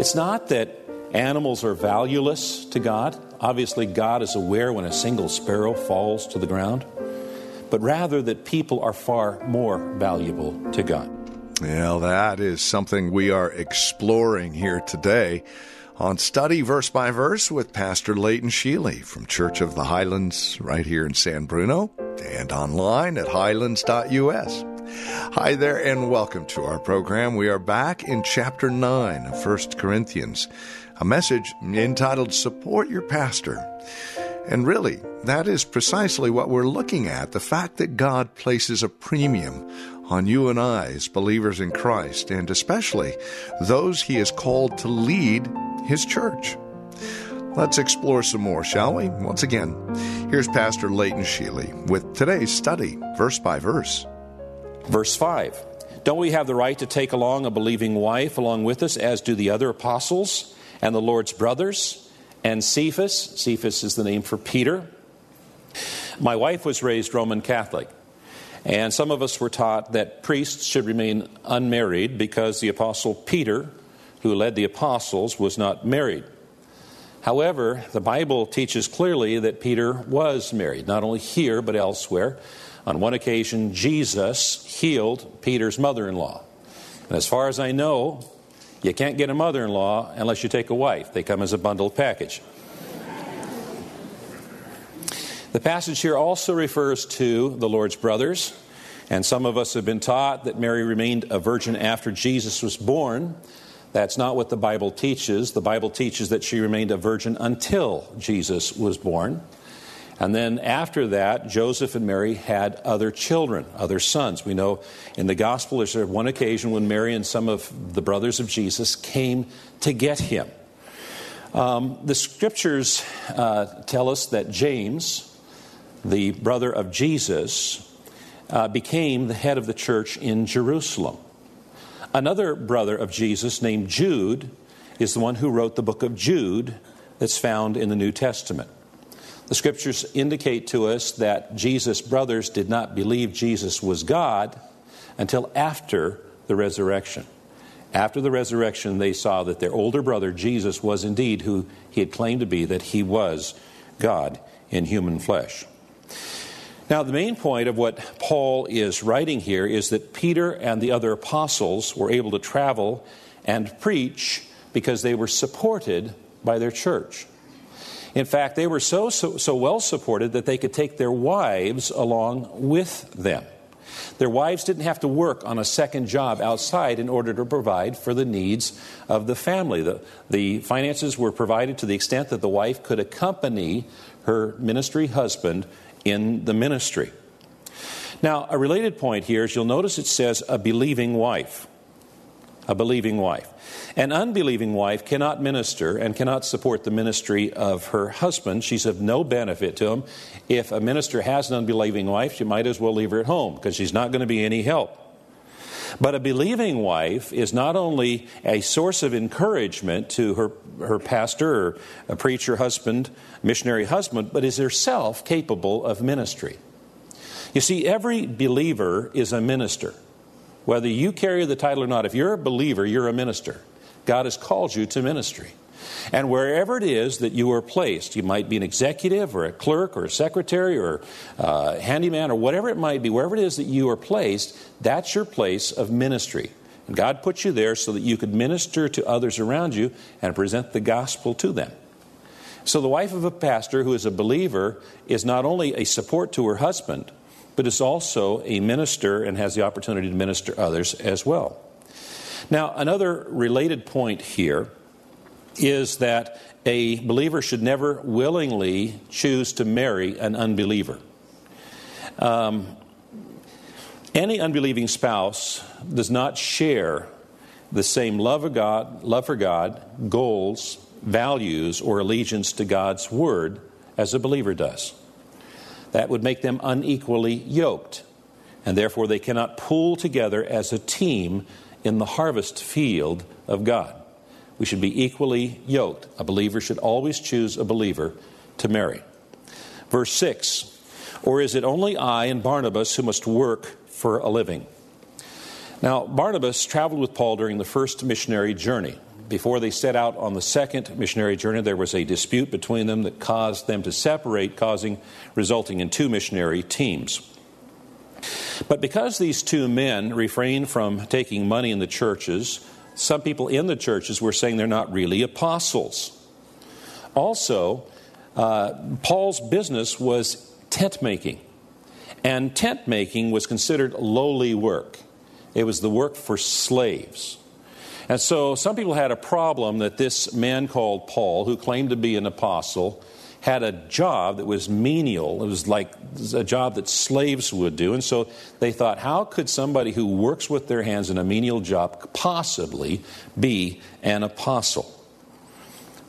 It's not that animals are valueless to God. Obviously, God is aware when a single sparrow falls to the ground, but rather that people are far more valuable to God. Well, that is something we are exploring here today on Study Verse by Verse with Pastor Leighton Sheely from Church of the Highlands right here in San Bruno and online at highlands.us. Hi there and welcome to our program. We are back in chapter 9 of 1 Corinthians, a message entitled Support Your Pastor. And really, that is precisely what we're looking at the fact that God places a premium on you and I as believers in Christ, and especially those He has called to lead His church. Let's explore some more, shall we? Once again, here's Pastor Leighton Sheely with today's study, verse by verse. Verse 5 Don't we have the right to take along a believing wife along with us, as do the other apostles and the Lord's brothers? And Cephas, Cephas is the name for Peter. My wife was raised Roman Catholic. And some of us were taught that priests should remain unmarried because the apostle Peter, who led the apostles, was not married. However, the Bible teaches clearly that Peter was married, not only here but elsewhere. On one occasion, Jesus healed Peter's mother in law. And as far as I know, you can't get a mother in law unless you take a wife, they come as a bundled package. The passage here also refers to the Lord's brothers, and some of us have been taught that Mary remained a virgin after Jesus was born. That's not what the Bible teaches. The Bible teaches that she remained a virgin until Jesus was born. And then after that, Joseph and Mary had other children, other sons. We know in the gospel there's one occasion when Mary and some of the brothers of Jesus came to get him. Um, the scriptures uh, tell us that James, the brother of Jesus, uh, became the head of the church in Jerusalem. Another brother of Jesus named Jude is the one who wrote the book of Jude that's found in the New Testament. The scriptures indicate to us that Jesus' brothers did not believe Jesus was God until after the resurrection. After the resurrection, they saw that their older brother, Jesus, was indeed who he had claimed to be, that he was God in human flesh. Now, the main point of what Paul is writing here is that Peter and the other apostles were able to travel and preach because they were supported by their church. In fact, they were so, so, so well supported that they could take their wives along with them. Their wives didn't have to work on a second job outside in order to provide for the needs of the family. The, the finances were provided to the extent that the wife could accompany her ministry husband in the ministry. Now, a related point here is you'll notice it says a believing wife. A believing wife. An unbelieving wife cannot minister and cannot support the ministry of her husband. She's of no benefit to him. If a minister has an unbelieving wife, she might as well leave her at home because she's not going to be any help. But a believing wife is not only a source of encouragement to her, her pastor or preacher husband, missionary husband, but is herself capable of ministry. You see, every believer is a minister. Whether you carry the title or not, if you're a believer, you're a minister. God has called you to ministry. And wherever it is that you are placed, you might be an executive or a clerk or a secretary or a handyman or whatever it might be, wherever it is that you are placed, that's your place of ministry. And God put you there so that you could minister to others around you and present the gospel to them. So the wife of a pastor who is a believer is not only a support to her husband, but is also a minister and has the opportunity to minister others as well. Now, another related point here is that a believer should never willingly choose to marry an unbeliever. Um, any unbelieving spouse does not share the same love of God, love for God, goals, values, or allegiance to God's word as a believer does. That would make them unequally yoked, and therefore they cannot pull together as a team in the harvest field of God. We should be equally yoked. A believer should always choose a believer to marry. Verse 6 Or is it only I and Barnabas who must work for a living? Now, Barnabas traveled with Paul during the first missionary journey. Before they set out on the second missionary journey, there was a dispute between them that caused them to separate, causing resulting in two missionary teams. But because these two men refrained from taking money in the churches, some people in the churches were saying they're not really apostles. Also, uh, Paul's business was tent making, and tent making was considered lowly work. It was the work for slaves. And so some people had a problem that this man called Paul, who claimed to be an apostle, had a job that was menial. It was like a job that slaves would do. And so they thought, how could somebody who works with their hands in a menial job possibly be an apostle?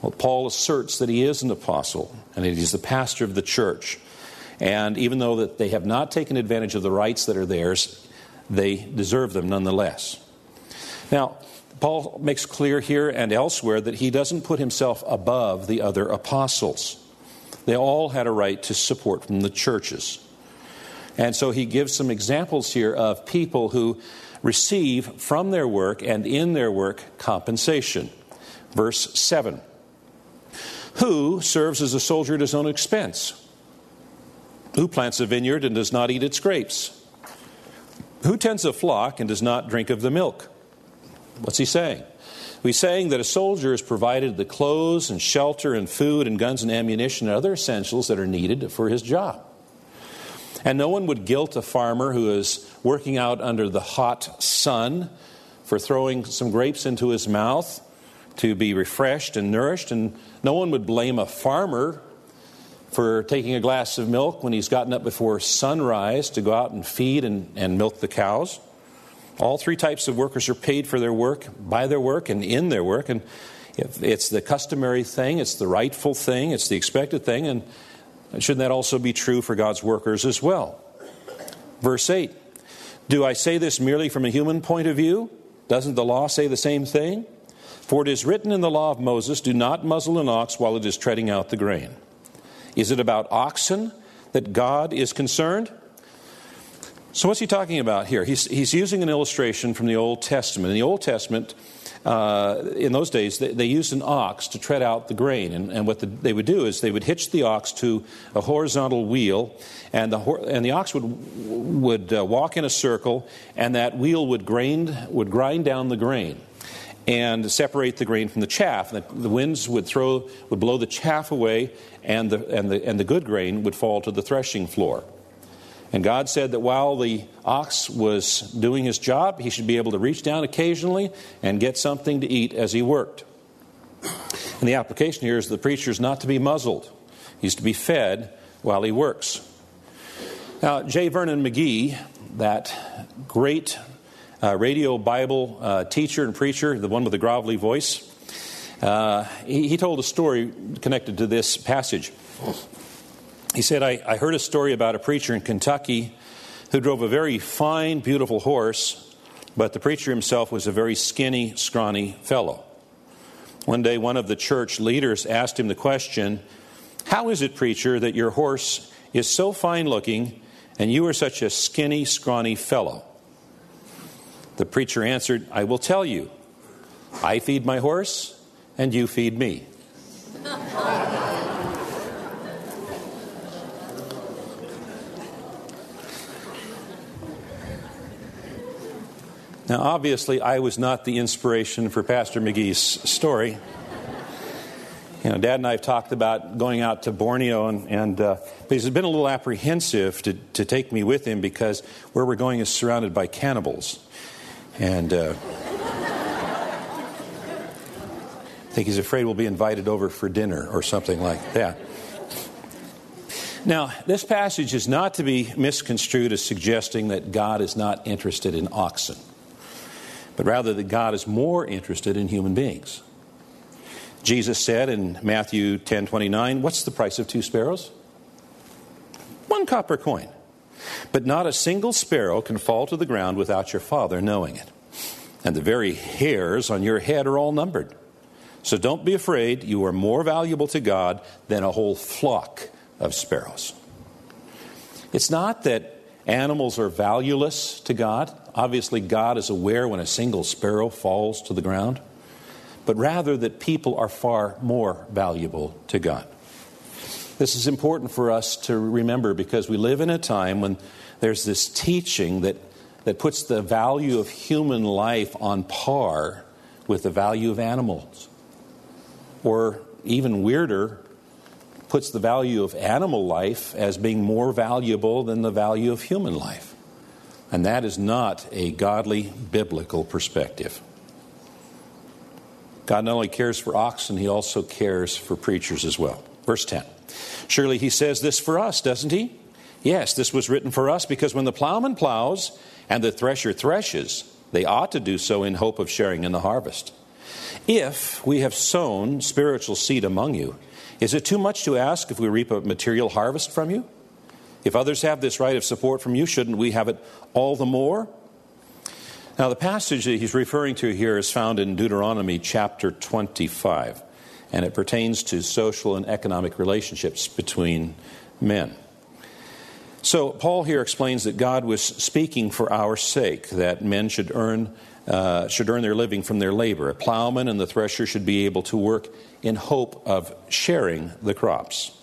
Well, Paul asserts that he is an apostle and that he's the pastor of the church. And even though that they have not taken advantage of the rights that are theirs, they deserve them nonetheless. Now, Paul makes clear here and elsewhere that he doesn't put himself above the other apostles. They all had a right to support from the churches. And so he gives some examples here of people who receive from their work and in their work compensation. Verse 7 Who serves as a soldier at his own expense? Who plants a vineyard and does not eat its grapes? Who tends a flock and does not drink of the milk? What's he saying? He's saying that a soldier is provided the clothes and shelter and food and guns and ammunition and other essentials that are needed for his job. And no one would guilt a farmer who is working out under the hot sun for throwing some grapes into his mouth to be refreshed and nourished. And no one would blame a farmer for taking a glass of milk when he's gotten up before sunrise to go out and feed and, and milk the cows. All three types of workers are paid for their work, by their work, and in their work. And it's the customary thing, it's the rightful thing, it's the expected thing, and shouldn't that also be true for God's workers as well? Verse 8 Do I say this merely from a human point of view? Doesn't the law say the same thing? For it is written in the law of Moses, Do not muzzle an ox while it is treading out the grain. Is it about oxen that God is concerned? So, what's he talking about here? He's, he's using an illustration from the Old Testament. In the Old Testament, uh, in those days, they, they, used an ox to tread out the grain. And, and what the, they would do is they would hitch the ox to a horizontal wheel, and the, and the ox would, would uh, walk in a circle, and that wheel would would grind down the grain and separate the grain from the chaff. The, the winds would throw, would blow the chaff away, and the, and, the, and the good grain would fall to the threshing floor. And God said that while the ox was doing his job, he should be able to reach down occasionally and get something to eat as he worked. And the application here is the preacher is not to be muzzled, he's to be fed while he works. Now, J. Vernon McGee, that great uh, radio Bible uh, teacher and preacher, the one with the grovelly voice, uh, he, he, told a story connected to this passage. He said, I, I heard a story about a preacher in Kentucky who drove a very fine, beautiful horse, but the preacher himself was a very skinny, scrawny fellow. One day, one of the church leaders asked him the question, How is it, preacher, that your horse is so fine looking and you are such a skinny, scrawny fellow? The preacher answered, I will tell you. I feed my horse, and you feed me. Now, obviously, I was not the inspiration for Pastor McGee's story. You know, Dad and I have talked about going out to Borneo, and, and uh, but he's been a little apprehensive to, to take me with him because where we're going is surrounded by cannibals. And uh, I think he's afraid we'll be invited over for dinner or something like that. Now, this passage is not to be misconstrued as suggesting that God is not interested in oxen. But rather that God is more interested in human beings. Jesus said in Matthew 10 29, What's the price of two sparrows? One copper coin. But not a single sparrow can fall to the ground without your Father knowing it. And the very hairs on your head are all numbered. So don't be afraid. You are more valuable to God than a whole flock of sparrows. It's not that animals are valueless to God. Obviously, God is aware when a single sparrow falls to the ground, but rather that people are far more valuable to God. This is important for us to remember because we live in a time when there's this teaching that, that puts the value of human life on par with the value of animals. Or even weirder, puts the value of animal life as being more valuable than the value of human life. And that is not a godly biblical perspective. God not only cares for oxen, he also cares for preachers as well. Verse 10. Surely he says this for us, doesn't he? Yes, this was written for us because when the plowman plows and the thresher threshes, they ought to do so in hope of sharing in the harvest. If we have sown spiritual seed among you, is it too much to ask if we reap a material harvest from you? If others have this right of support from you, shouldn't we have it all the more? Now, the passage that he's referring to here is found in Deuteronomy chapter 25, and it pertains to social and economic relationships between men. So, Paul here explains that God was speaking for our sake, that men should earn, uh, should earn their living from their labor. A plowman and the thresher should be able to work in hope of sharing the crops.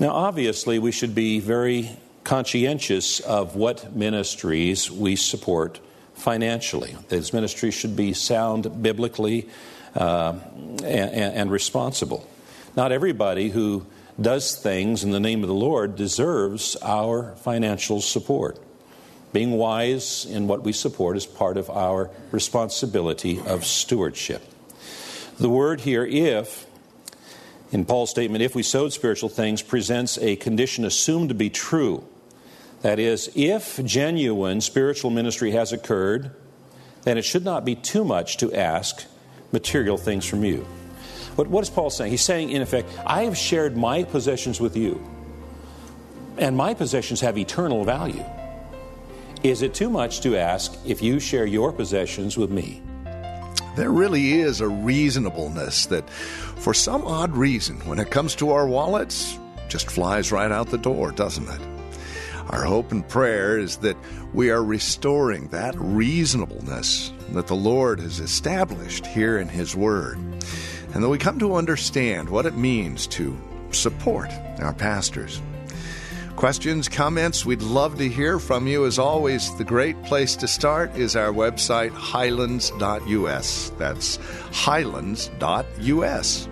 Now, obviously, we should be very conscientious of what ministries we support financially. These ministries should be sound biblically uh, and, and responsible. Not everybody who does things in the name of the Lord deserves our financial support. Being wise in what we support is part of our responsibility of stewardship. The word here, if, in Paul's statement, if we sowed spiritual things, presents a condition assumed to be true. That is, if genuine spiritual ministry has occurred, then it should not be too much to ask material things from you. But what is Paul saying? He's saying, in effect, I have shared my possessions with you, and my possessions have eternal value. Is it too much to ask if you share your possessions with me? There really is a reasonableness that, for some odd reason, when it comes to our wallets, just flies right out the door, doesn't it? Our hope and prayer is that we are restoring that reasonableness that the Lord has established here in His Word, and that we come to understand what it means to support our pastors. Questions, comments, we'd love to hear from you. As always, the great place to start is our website, highlands.us. That's highlands.us.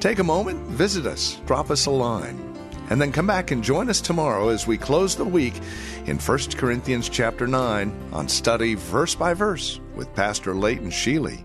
Take a moment, visit us, drop us a line, and then come back and join us tomorrow as we close the week in 1 Corinthians chapter 9 on study verse by verse with Pastor Leighton Sheely.